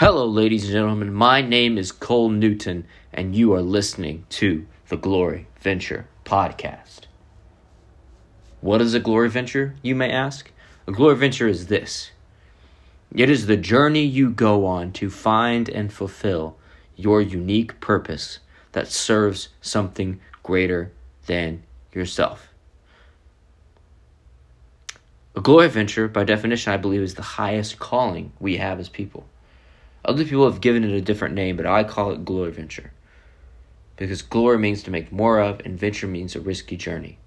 Hello, ladies and gentlemen. My name is Cole Newton, and you are listening to the Glory Venture Podcast. What is a glory venture, you may ask? A glory venture is this it is the journey you go on to find and fulfill your unique purpose that serves something greater than yourself. A glory venture, by definition, I believe, is the highest calling we have as people. Other people have given it a different name, but I call it glory venture. Because glory means to make more of, and venture means a risky journey.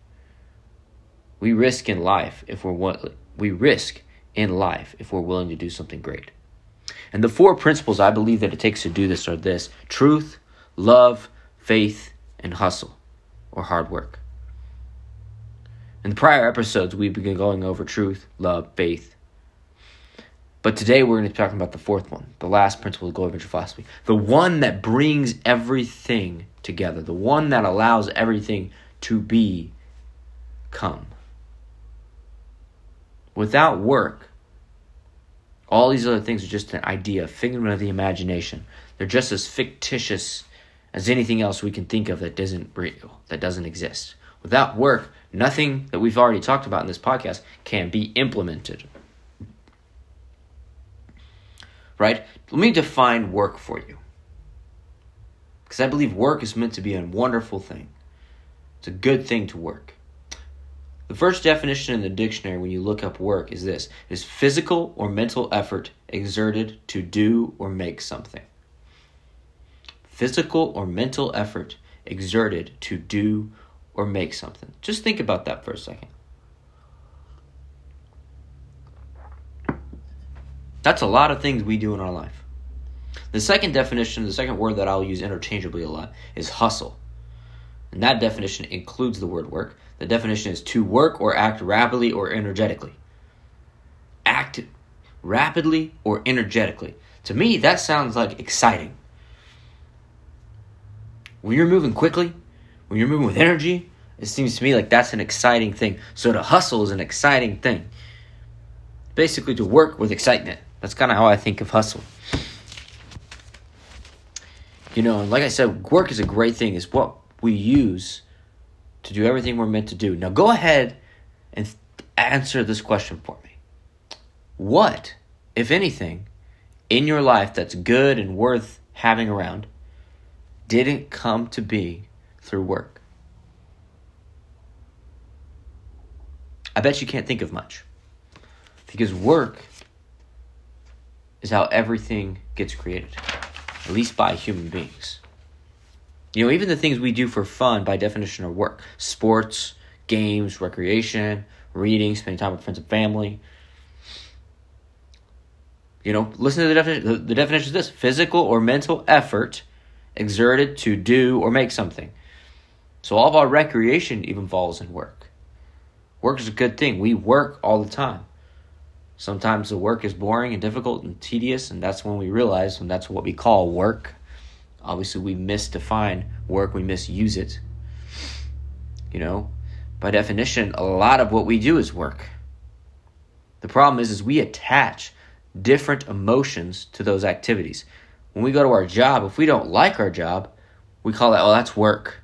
We risk in life if we're we risk in life if we're willing to do something great. And the four principles I believe that it takes to do this are this truth, love, faith, and hustle, or hard work. In the prior episodes, we've been going over truth, love, faith, but today we're going to be talking about the fourth one, the last principle of glory venture philosophy, the one that brings everything together, the one that allows everything to be come. Without work, all these other things are just an idea, a figment of the imagination. They're just as fictitious as anything else we can think of that isn't real, that doesn't exist. Without work, nothing that we've already talked about in this podcast can be implemented. Right? Let me define work for you. Because I believe work is meant to be a wonderful thing. It's a good thing to work. The first definition in the dictionary when you look up work is this is physical or mental effort exerted to do or make something. Physical or mental effort exerted to do or make something. Just think about that for a second. That's a lot of things we do in our life. The second definition, the second word that I'll use interchangeably a lot, is hustle. And that definition includes the word work. The definition is to work or act rapidly or energetically. Act rapidly or energetically. To me, that sounds like exciting. When you're moving quickly, when you're moving with energy, it seems to me like that's an exciting thing. So to hustle is an exciting thing. Basically, to work with excitement. That's kind of how I think of hustle. You know, like I said, work is a great thing. It's what we use to do everything we're meant to do. Now, go ahead and answer this question for me. What, if anything, in your life that's good and worth having around didn't come to be through work? I bet you can't think of much. Because work is how everything gets created, at least by human beings. You know, even the things we do for fun, by definition, are work sports, games, recreation, reading, spending time with friends and family. You know, listen to the definition. The, definition is this physical or mental effort exerted to do or make something. So all of our recreation even falls in work. Work is a good thing. We work all the time. Sometimes the work is boring and difficult and tedious, and that's when we realize when that's what we call work. Obviously, we misdefine work, we misuse it. You know, by definition, a lot of what we do is work. The problem is, is we attach different emotions to those activities. When we go to our job, if we don't like our job, we call that, oh, that's work.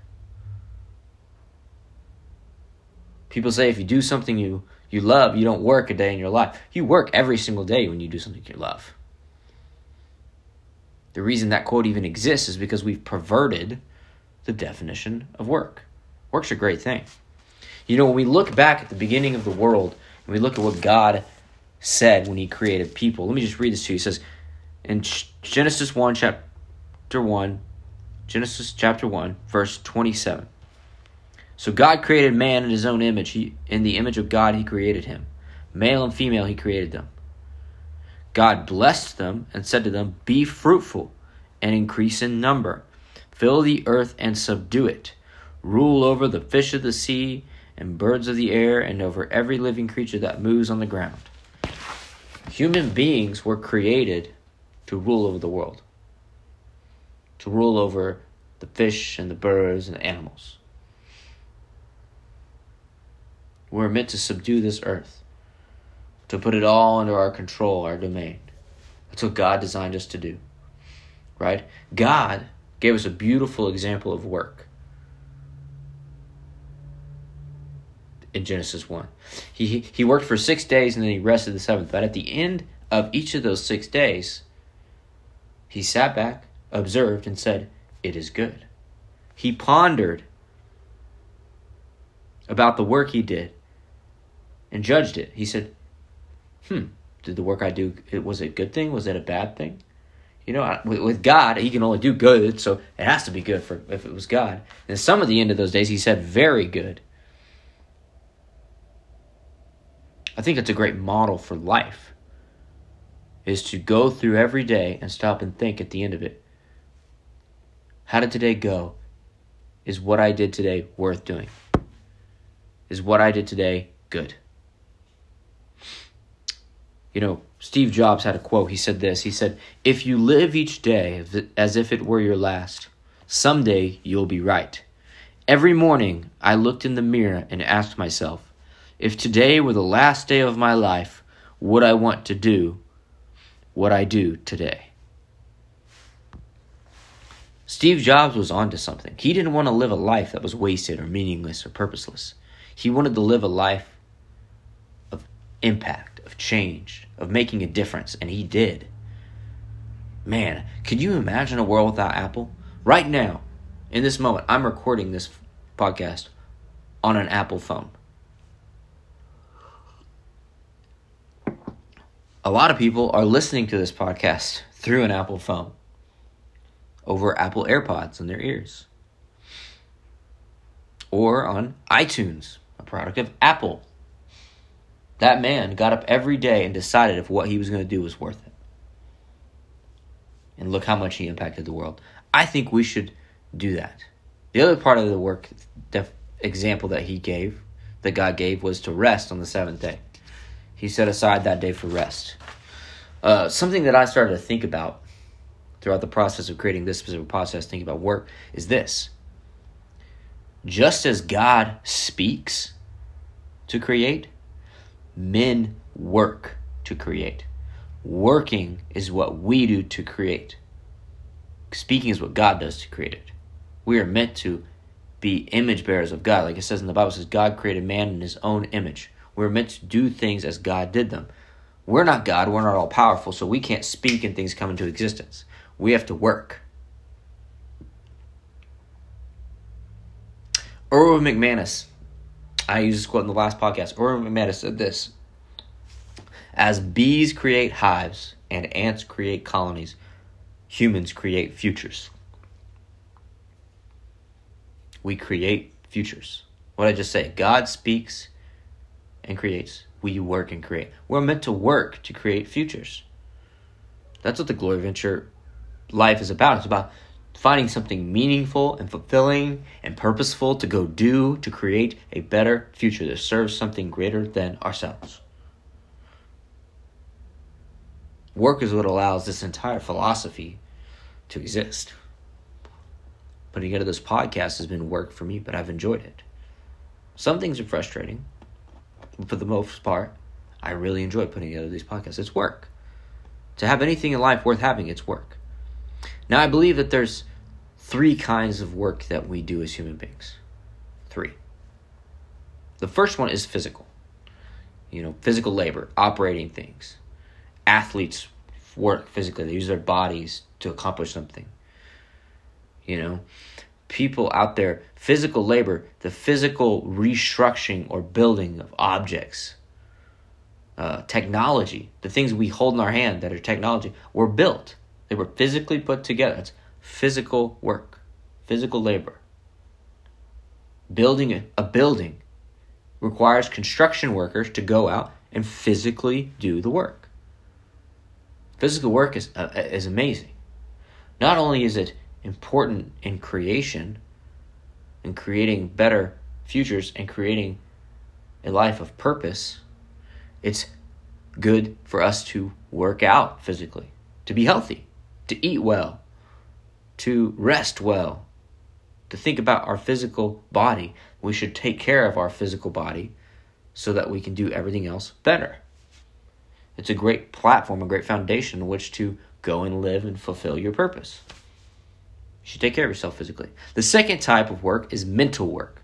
People say if you do something you you love, you don't work a day in your life. You work every single day when you do something you love. The reason that quote even exists is because we've perverted the definition of work. Work's a great thing. You know, when we look back at the beginning of the world and we look at what God said when He created people, let me just read this to you. He says in Genesis 1, chapter 1, Genesis chapter 1, verse 27. So God created man in his own image. He, in the image of God, he created him. Male and female, he created them. God blessed them and said to them, Be fruitful and increase in number. Fill the earth and subdue it. Rule over the fish of the sea and birds of the air and over every living creature that moves on the ground. Human beings were created to rule over the world, to rule over the fish and the birds and the animals. We're meant to subdue this earth, to put it all under our control, our domain. That's what God designed us to do. Right? God gave us a beautiful example of work. In Genesis 1. He, he worked for six days and then he rested the seventh. But at the end of each of those six days, he sat back, observed, and said, It is good. He pondered about the work he did and judged it. He said, Hmm, did the work I do, it, was it a good thing? Was it a bad thing? You know, with God, he can only do good, so it has to be good for if it was God. And some of the end of those days, he said, very good. I think it's a great model for life, is to go through every day and stop and think at the end of it. How did today go? Is what I did today worth doing? Is what I did today good? You know, Steve Jobs had a quote. He said this He said, If you live each day as if it were your last, someday you'll be right. Every morning I looked in the mirror and asked myself, if today were the last day of my life, would I want to do what I do today? Steve Jobs was onto something. He didn't want to live a life that was wasted or meaningless or purposeless. He wanted to live a life of impact, change, of making a difference, and he did. Man, could you imagine a world without Apple? Right now, in this moment, I'm recording this podcast on an Apple phone. A lot of people are listening to this podcast through an Apple phone over Apple AirPods in their ears or on iTunes, a product of Apple. That man got up every day and decided if what he was going to do was worth it. And look how much he impacted the world. I think we should do that. The other part of the work example that he gave, that God gave, was to rest on the seventh day. He set aside that day for rest. Uh, something that I started to think about throughout the process of creating this specific process, thinking about work, is this. Just as God speaks to create, men work to create. Working is what we do to create. Speaking is what God does to create it. We are meant to be image bearers of God. Like it says in the Bible, says God created man in his own image. We're meant to do things as God did them. We're not God, we're not all powerful, so we can't speak and things come into existence. We have to work. Erwin McManus I used this quote in the last podcast. Erwin McManus said this As bees create hives and ants create colonies, humans create futures. We create futures. What did I just say? God speaks and creates. We work and create. We're meant to work to create futures. That's what the Glory Venture life is about. It's about finding something meaningful and fulfilling and purposeful to go do to create a better future that serves something greater than ourselves. Work is what allows this entire philosophy to exist. Putting together this podcast has been work for me, but I've enjoyed it. Some things are frustrating, but for the most part, I really enjoy putting together these podcasts. It's work. To have anything in life worth having, it's work. Now, I believe that there's three kinds of work that we do as human beings. Three. The first one is physical. You know, physical labor, operating things. Athletes work physically, they use their bodies to accomplish something. You know, people out there, physical labor, the physical restructuring or building of objects, uh, technology, the things we hold in our hand that are technology, were built they were physically put together. It's physical work, physical labor. Building a, a building requires construction workers to go out and physically do the work. Physical work is, uh, is amazing. Not only is it important in creation and creating better futures and creating a life of purpose, it's good for us to work out physically, to be healthy to eat well, to rest well, to think about our physical body. We should take care of our physical body so that we can do everything else better. It's a great platform, a great foundation in which to go and live and fulfill your purpose. You should take care of yourself physically. The second type of work is mental work.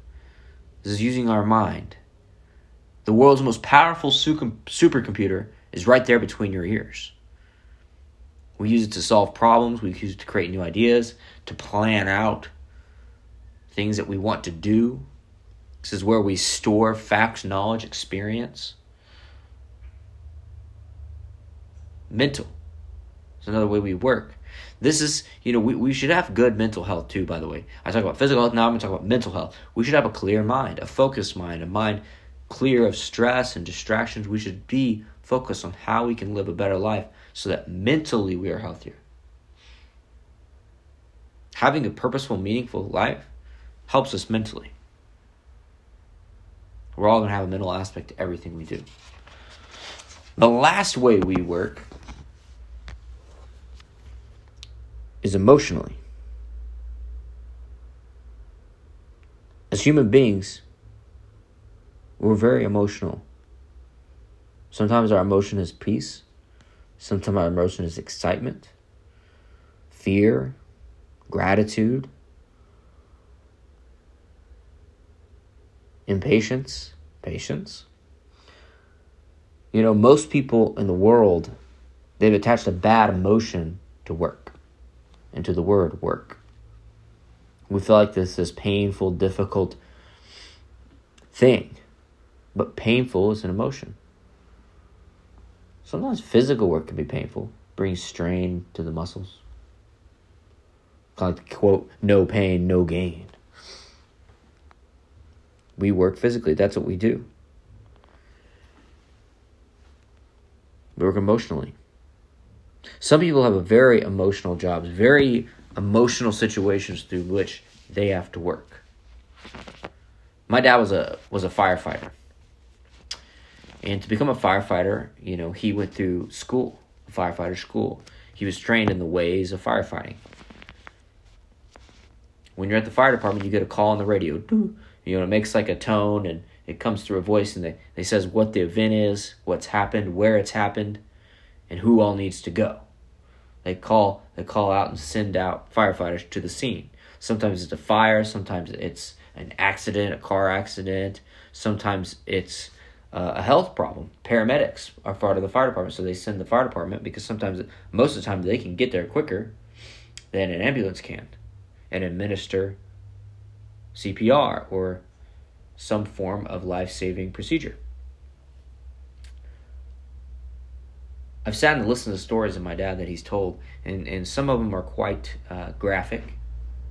This is using our mind. The world's most powerful supercomputer is right there between your ears. We use it to solve problems, we use it to create new ideas, to plan out things that we want to do. This is where we store facts, knowledge, experience. Mental is another way we work. This is, you know, we, we should have good mental health too, by the way. I talk about physical health, now I'm going to talk about mental health. We should have a clear mind, a focused mind, a mind clear of stress and distractions. We should be focused on how we can live a better life so that mentally we are healthier. Having a purposeful, meaningful life helps us mentally. We're all going to have a mental aspect to everything we do. The last way we work is emotionally. As human beings, we're very emotional. Sometimes our emotion is peace, sometimes our emotion is excitement, fear, gratitude, impatience, patience. You know, most people in the world, they've attached a bad emotion to work and to the word work. We feel like this is painful, difficult thing, but painful is an emotion. Sometimes physical work can be painful, brings strain to the muscles. Kind of like the quote, no pain, no gain. We work physically, that's what we do. We work emotionally. Some people have a very emotional jobs, very emotional situations through which they have to work. My dad was a was a firefighter. And to become a firefighter, you know, he went through school, firefighter school. He was trained in the ways of firefighting. When you're at the fire department, you get a call on the radio. You know, it makes like a tone and it comes through a voice and they, they says what the event is, what's happened, where it's happened, and who all needs to go. They call they call out and send out firefighters to the scene. Sometimes it's a fire, sometimes it's an accident, a car accident, sometimes it's uh, a health problem. Paramedics are part of the fire department, so they send the fire department because sometimes, most of the time, they can get there quicker than an ambulance can and administer CPR or some form of life saving procedure. I've sat and listened to stories of my dad that he's told, and, and some of them are quite uh, graphic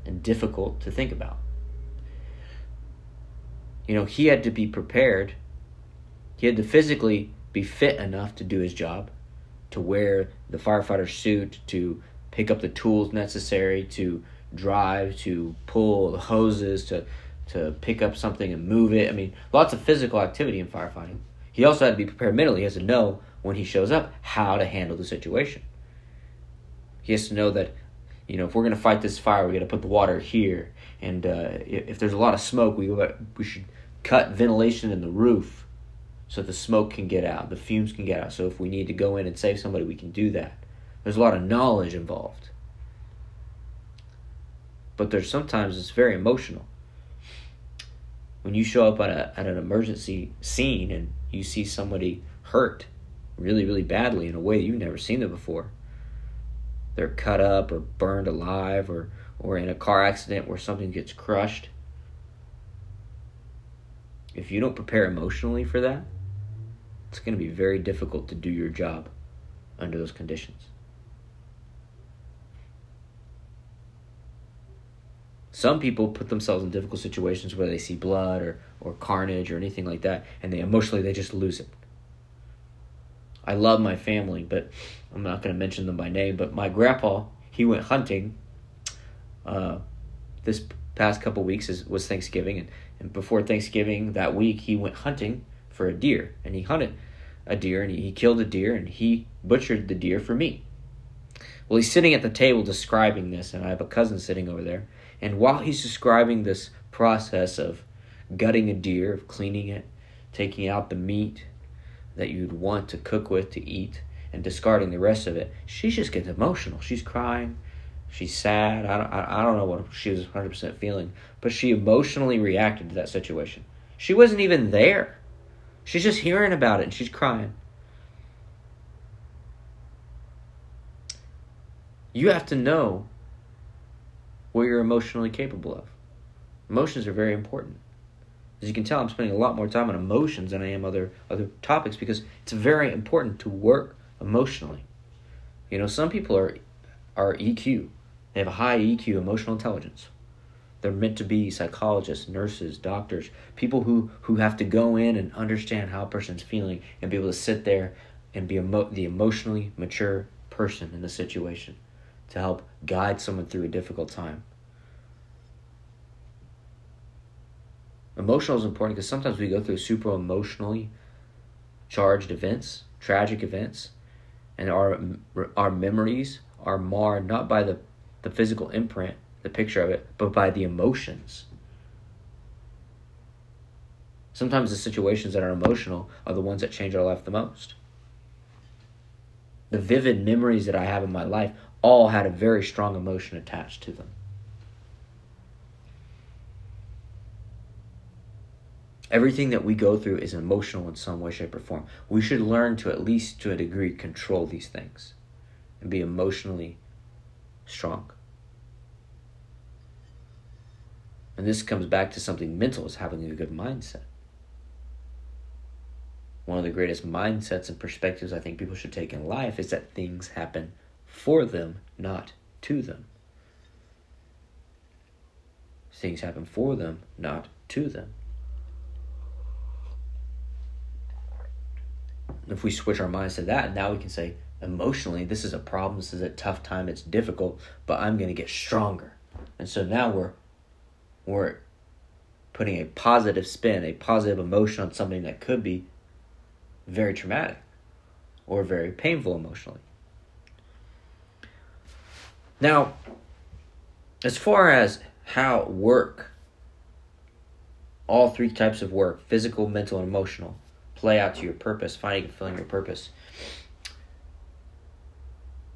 and difficult to think about. You know, he had to be prepared he had to physically be fit enough to do his job, to wear the firefighter suit, to pick up the tools necessary, to drive, to pull the hoses, to to pick up something and move it. I mean, lots of physical activity in firefighting. He also had to be prepared mentally. He has to know when he shows up how to handle the situation. He has to know that, you know, if we're going to fight this fire, we got to put the water here. And uh, if there's a lot of smoke, we we should cut ventilation in the roof so the smoke can get out, the fumes can get out. So if we need to go in and save somebody, we can do that. There's a lot of knowledge involved. But there's sometimes it's very emotional. When you show up at, a, at an emergency scene and you see somebody hurt really, really badly in a way you've never seen them before, they're cut up or burned alive or, or in a car accident where something gets crushed. If you don't prepare emotionally for that, it's going to be very difficult to do your job under those conditions. Some people put themselves in difficult situations where they see blood or, or carnage or anything like that, and they emotionally they just lose it. I love my family, but I'm not going to mention them by name. But my grandpa, he went hunting. Uh, this past couple weeks is, was Thanksgiving, and, and before Thanksgiving that week, he went hunting for a deer, and he hunted a deer, and he, killed a deer, and he butchered the deer for me. Well, he's sitting at the table describing this, and I have a cousin sitting over there. And while he's describing this process of gutting a deer, of cleaning it, taking out the meat, that you'd want to cook with to eat and discarding the rest of it, she just gets emotional. She's crying. She's sad. I don't, I, I don't know what she was 100% feeling, but she emotionally reacted to that situation. She wasn't even there. She's just hearing about it and she's crying. You have to know what you're emotionally capable of. Emotions are very important. As you can tell, I'm spending a lot more time on emotions than I am other other topics because it's very important to work emotionally. You know, some people are are EQ. They have a high EQ, emotional intelligence. They're meant to be psychologists, nurses, doctors, people who, who have to go in and understand how a person's feeling and be able to sit there and be emo- the emotionally mature person in the situation to help guide someone through a difficult time. Emotional is important because sometimes we go through super emotionally charged events, tragic events, and our our memories are marred not by the, the physical imprint, the picture of it, but by the emotions. Sometimes the situations that are emotional are the ones that change our life the most. The vivid memories that I have in my life all had a very strong emotion attached to them. Everything that we go through is emotional in some way, shape, or form. We should learn to, at least to a degree, control these things and be emotionally strong. And this comes back to something mental is having a good mindset. One of the greatest mindsets and perspectives I think people should take in life is that things happen for them, not to them. Things happen for them, not to them. if we switch our minds to that, now we can say, emotionally, this is a problem, this is a tough time, it's difficult, but I'm going to get stronger. And so now we're we're putting a positive spin, a positive emotion on something that could be very traumatic or very painful emotionally. Now, as far as how work, all three types of work physical, mental, and emotional play out to your purpose, finding and fulfilling your purpose.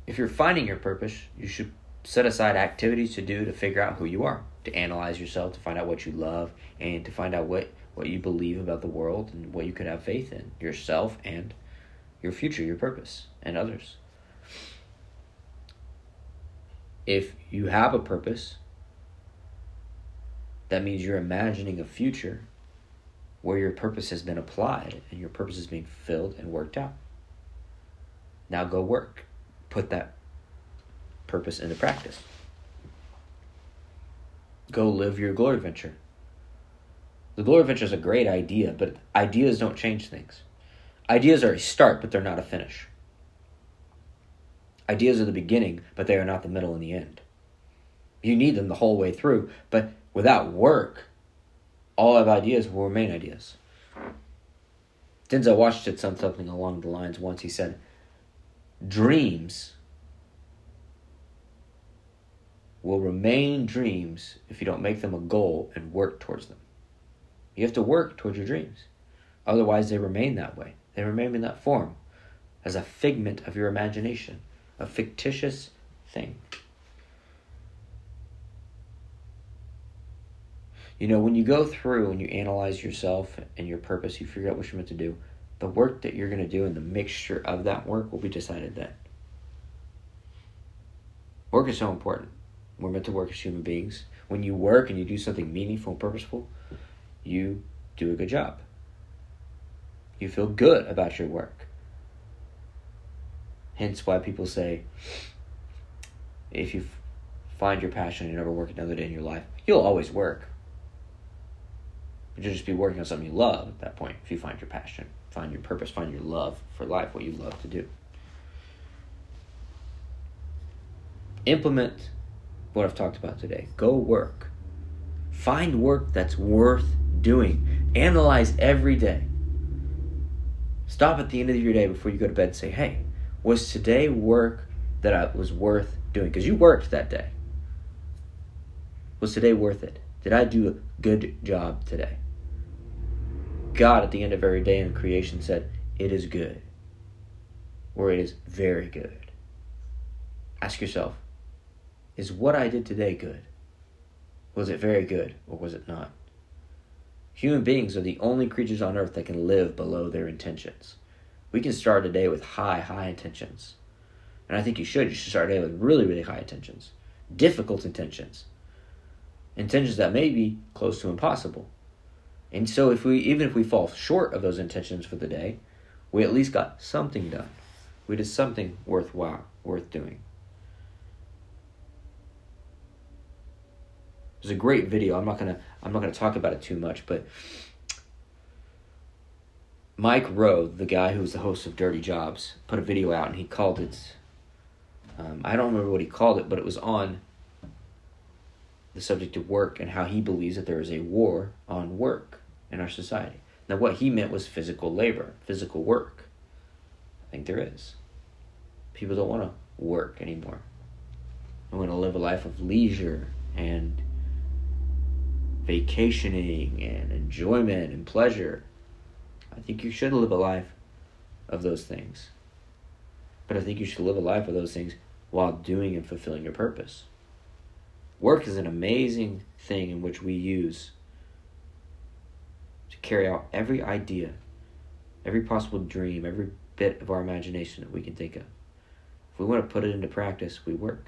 If you're finding your purpose, you should set aside activities to do to figure out who you are, to analyze yourself, to find out what you love, and to find out what, what you believe about the world and what you could have faith in yourself and your future, your purpose, and others. If you have a purpose, that means you're imagining a future where your purpose has been applied and your purpose is being filled and worked out. Now go work. Put that purpose into practice. Go live your glory venture. The glory venture is a great idea, but ideas don't change things. Ideas are a start, but they're not a finish. Ideas are the beginning, but they are not the middle and the end. You need them the whole way through, but without work, all of ideas will remain ideas. Denzel Washington said something along the lines once. He said, Dreams will remain dreams if you don't make them a goal and work towards them. You have to work towards your dreams. Otherwise, they remain that way. They remain in that form as a figment of your imagination, a fictitious thing. You know, when you go through and you analyze yourself and your purpose, you figure out what you're meant to do, the work that you're going to do and the mixture of that work will be decided then. Work is so important. We're meant to work as human beings. When you work and you do something meaningful and purposeful, you do a good job. You feel good about your work. Hence why people say if you find your passion and you never work another day in your life, you'll always work. But you'll just be working on something you love at that point if you find your passion, find your purpose, find your love for life, what you love to do. Implement what I've talked about today. Go work. Find work that's worth doing. Analyze every day. Stop at the end of your day before you go to bed and say, hey, was today work that I was worth doing? Because you worked that day. Was today worth it? Did I do a good job today? God at the end of every day in creation said, it is good or it is very good. Ask yourself, is what I did today good? Was it very good or was it not? Human beings are the only creatures on earth that can live below their intentions. We can start a day with high, high intentions. And I think you should. You should start a day with really, really high intentions. Difficult intentions. Intentions that may be close to impossible. And so if we even if we fall short of those intentions for the day, we at least got something done. We did something worthwhile, worth doing. There's a great video. I'm not gonna I'm not gonna talk about it too much, but Mike Rowe, the guy who was the host of Dirty Jobs, put a video out and he called it. Um, I don't remember what he called it, but it was on the subject of work and how he believes that there is a war on work in our society. Now, what he meant was physical labor, physical work. I think there is. People don't want to work anymore. They want to live a life of leisure and vacationing and enjoyment and pleasure. I think you should live a life of those things. But I think you should live a life of those things while doing and fulfilling your purpose. Work is an amazing thing in which we use to carry out every idea, every possible dream, every bit of our imagination that we can think of. If we want to put it into practice, we work.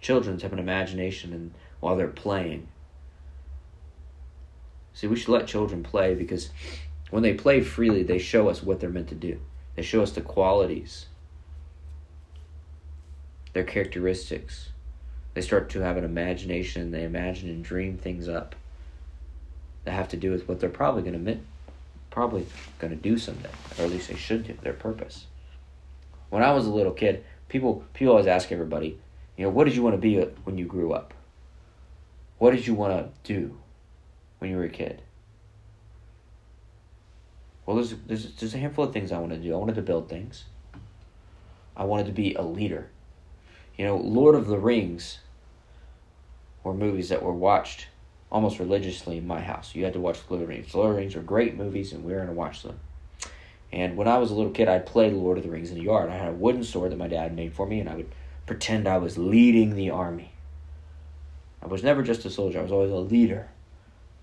Children have an imagination and while they're playing. See, we should let children play because when they play freely, they show us what they're meant to do. They show us the qualities, their characteristics. They start to have an imagination. They imagine and dream things up that have to do with what they're probably going to probably going to do someday, or at least they should do their purpose. When I was a little kid, people people always ask everybody, you know, what did you want to be when you grew up? What did you want to do when you were a kid? Well, there's, there's, there's a handful of things I wanted to do. I wanted to build things. I wanted to be a leader. You know, Lord of the Rings were movies that were watched almost religiously in my house. You had to watch Lord of the Rings. Lord of the Rings are great movies, and we were going to watch them. And when I was a little kid, I'd play Lord of the Rings in the yard. I had a wooden sword that my dad made for me, and I would pretend I was leading the army. I was never just a soldier, I was always a leader,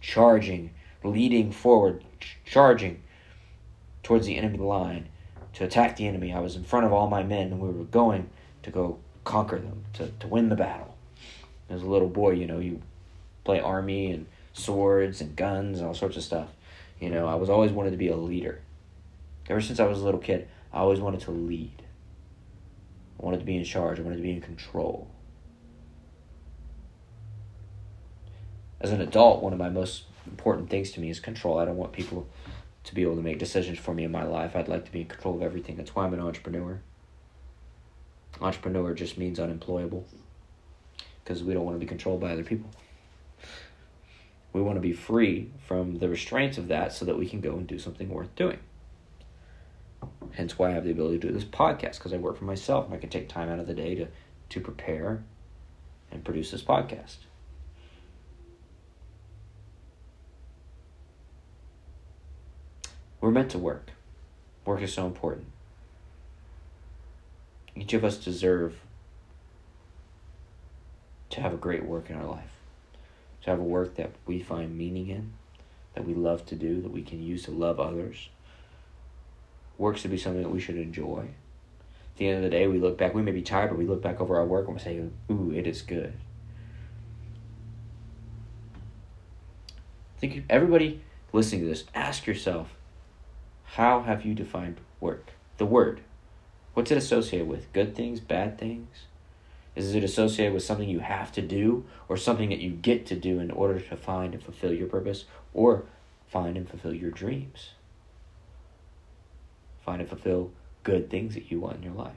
charging, leading forward, charging towards the enemy line to attack the enemy. I was in front of all my men, and we were going to go conquer them, to, to win the battle. As a little boy, you know, you play army and swords and guns and all sorts of stuff. You know, I was always wanted to be a leader. Ever since I was a little kid, I always wanted to lead. I wanted to be in charge. I wanted to be in control. As an adult, one of my most important things to me is control. I don't want people to be able to make decisions for me in my life. I'd like to be in control of everything. That's why I'm an entrepreneur. Entrepreneur just means unemployable because we don't want to be controlled by other people. We want to be free from the restraints of that so that we can go and do something worth doing. Hence why I have the ability to do this podcast because I work for myself and I can take time out of the day to, to prepare and produce this podcast. We're meant to work. Work is so important. Each of us deserve to have a great work in our life. To have a work that we find meaning in, that we love to do, that we can use to love others work should be something that we should enjoy. At the end of the day, we look back, we may be tired, but we look back over our work and we say, ooh, it is good. I think everybody listening to this, ask yourself, how have you defined work? The word. What's it associated with? Good things, bad things? Is it associated with something you have to do or something that you get to do in order to find and fulfill your purpose or find and fulfill your dreams? find and fulfill good things that you want in your life.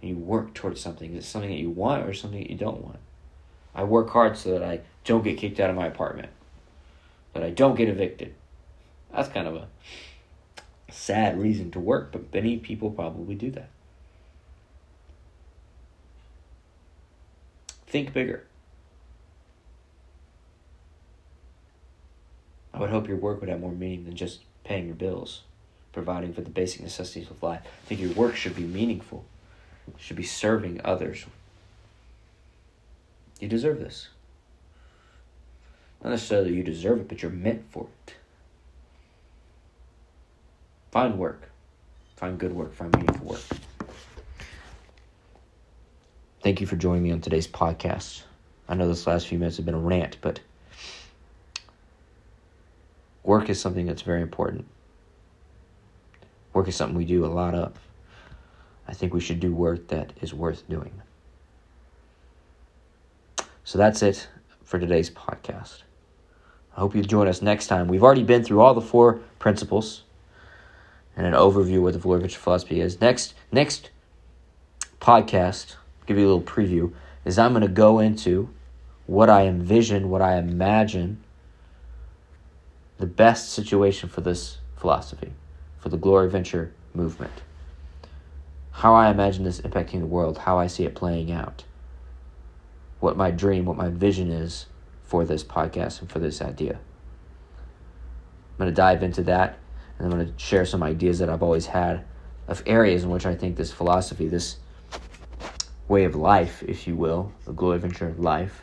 And you work towards something. Is it something that you want or something that you don't want? I work hard so that I don't get kicked out of my apartment, that I don't get evicted. That's kind of a sad reason to work, but many people probably do that. Think bigger. I would hope your work would have more meaning than just paying your bills providing for the basic necessities of life. I think your work should be meaningful, should be serving others. You deserve this. Not necessarily you deserve it, but you're meant for it. Find work. Find good work. Find meaningful work. Thank you for joining me on today's podcast. I know this last few minutes have been a rant, but work is something that's very important. Work is something we do a lot of. I think we should do work that is worth doing. So that's it for today's podcast. I hope you join us next time. We've already been through all the four principles and an overview of what the Glory Venture philosophy is. Next, next podcast, give you a little preview, is I'm going to go into what I envision, what I imagine the best situation for this philosophy, for the Glory Venture movement. How I imagine this impacting the world, how I see it playing out, what my dream, what my vision is for this podcast and for this idea. I'm going to dive into that and I'm going to share some ideas that I've always had of areas in which I think this philosophy, this way of life, if you will, the glory venture life,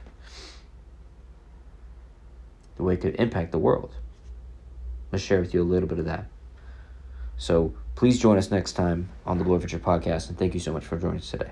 the way it could impact the world. I'm going to share with you a little bit of that. So please join us next time on the Glory Venture podcast, and thank you so much for joining us today.